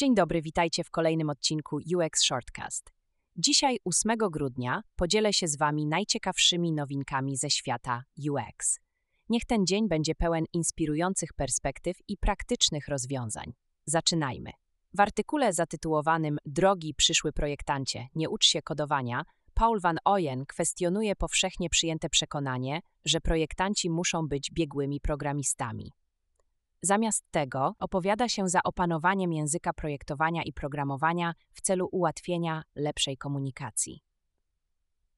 Dzień dobry, witajcie w kolejnym odcinku UX Shortcast. Dzisiaj, 8 grudnia, podzielę się z Wami najciekawszymi nowinkami ze świata UX. Niech ten dzień będzie pełen inspirujących perspektyw i praktycznych rozwiązań. Zaczynajmy. W artykule zatytułowanym Drogi przyszły projektancie, nie ucz się kodowania, Paul van Ooyen kwestionuje powszechnie przyjęte przekonanie, że projektanci muszą być biegłymi programistami. Zamiast tego opowiada się za opanowaniem języka projektowania i programowania w celu ułatwienia lepszej komunikacji.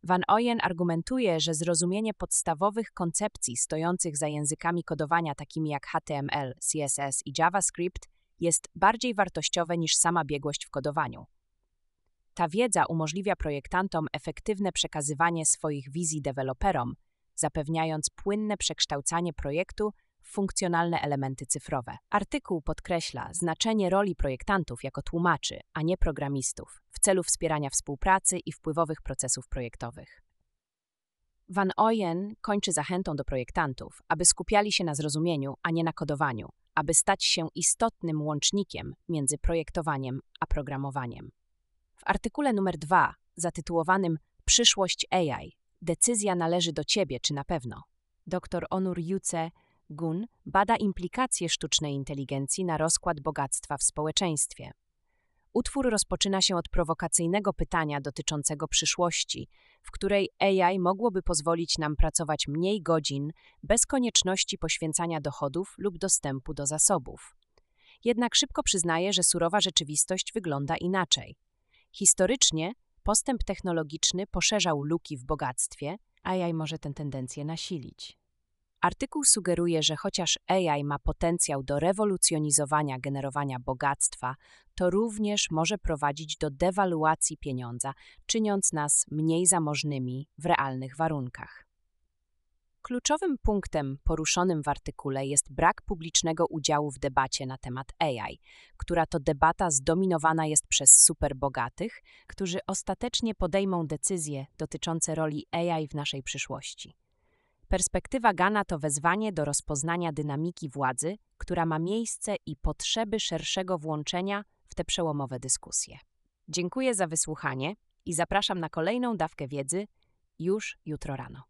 Van Ooyen argumentuje, że zrozumienie podstawowych koncepcji stojących za językami kodowania takimi jak HTML, CSS i JavaScript jest bardziej wartościowe niż sama biegłość w kodowaniu. Ta wiedza umożliwia projektantom efektywne przekazywanie swoich wizji deweloperom, zapewniając płynne przekształcanie projektu funkcjonalne elementy cyfrowe. Artykuł podkreśla znaczenie roli projektantów jako tłumaczy, a nie programistów, w celu wspierania współpracy i wpływowych procesów projektowych. Van Ooyen kończy zachętą do projektantów, aby skupiali się na zrozumieniu, a nie na kodowaniu, aby stać się istotnym łącznikiem między projektowaniem a programowaniem. W artykule numer 2, zatytułowanym Przyszłość AI, decyzja należy do ciebie, czy na pewno, dr Onur Juce Gun bada implikacje sztucznej inteligencji na rozkład bogactwa w społeczeństwie. Utwór rozpoczyna się od prowokacyjnego pytania dotyczącego przyszłości, w której AI mogłoby pozwolić nam pracować mniej godzin bez konieczności poświęcania dochodów lub dostępu do zasobów. Jednak szybko przyznaje, że surowa rzeczywistość wygląda inaczej. Historycznie postęp technologiczny poszerzał luki w bogactwie, a AI może tę tendencję nasilić. Artykuł sugeruje, że chociaż AI ma potencjał do rewolucjonizowania generowania bogactwa, to również może prowadzić do dewaluacji pieniądza, czyniąc nas mniej zamożnymi w realnych warunkach. Kluczowym punktem poruszonym w artykule jest brak publicznego udziału w debacie na temat AI, która to debata zdominowana jest przez superbogatych, którzy ostatecznie podejmą decyzje dotyczące roli AI w naszej przyszłości. Perspektywa Gana to wezwanie do rozpoznania dynamiki władzy, która ma miejsce i potrzeby szerszego włączenia w te przełomowe dyskusje. Dziękuję za wysłuchanie i zapraszam na kolejną dawkę wiedzy już jutro rano.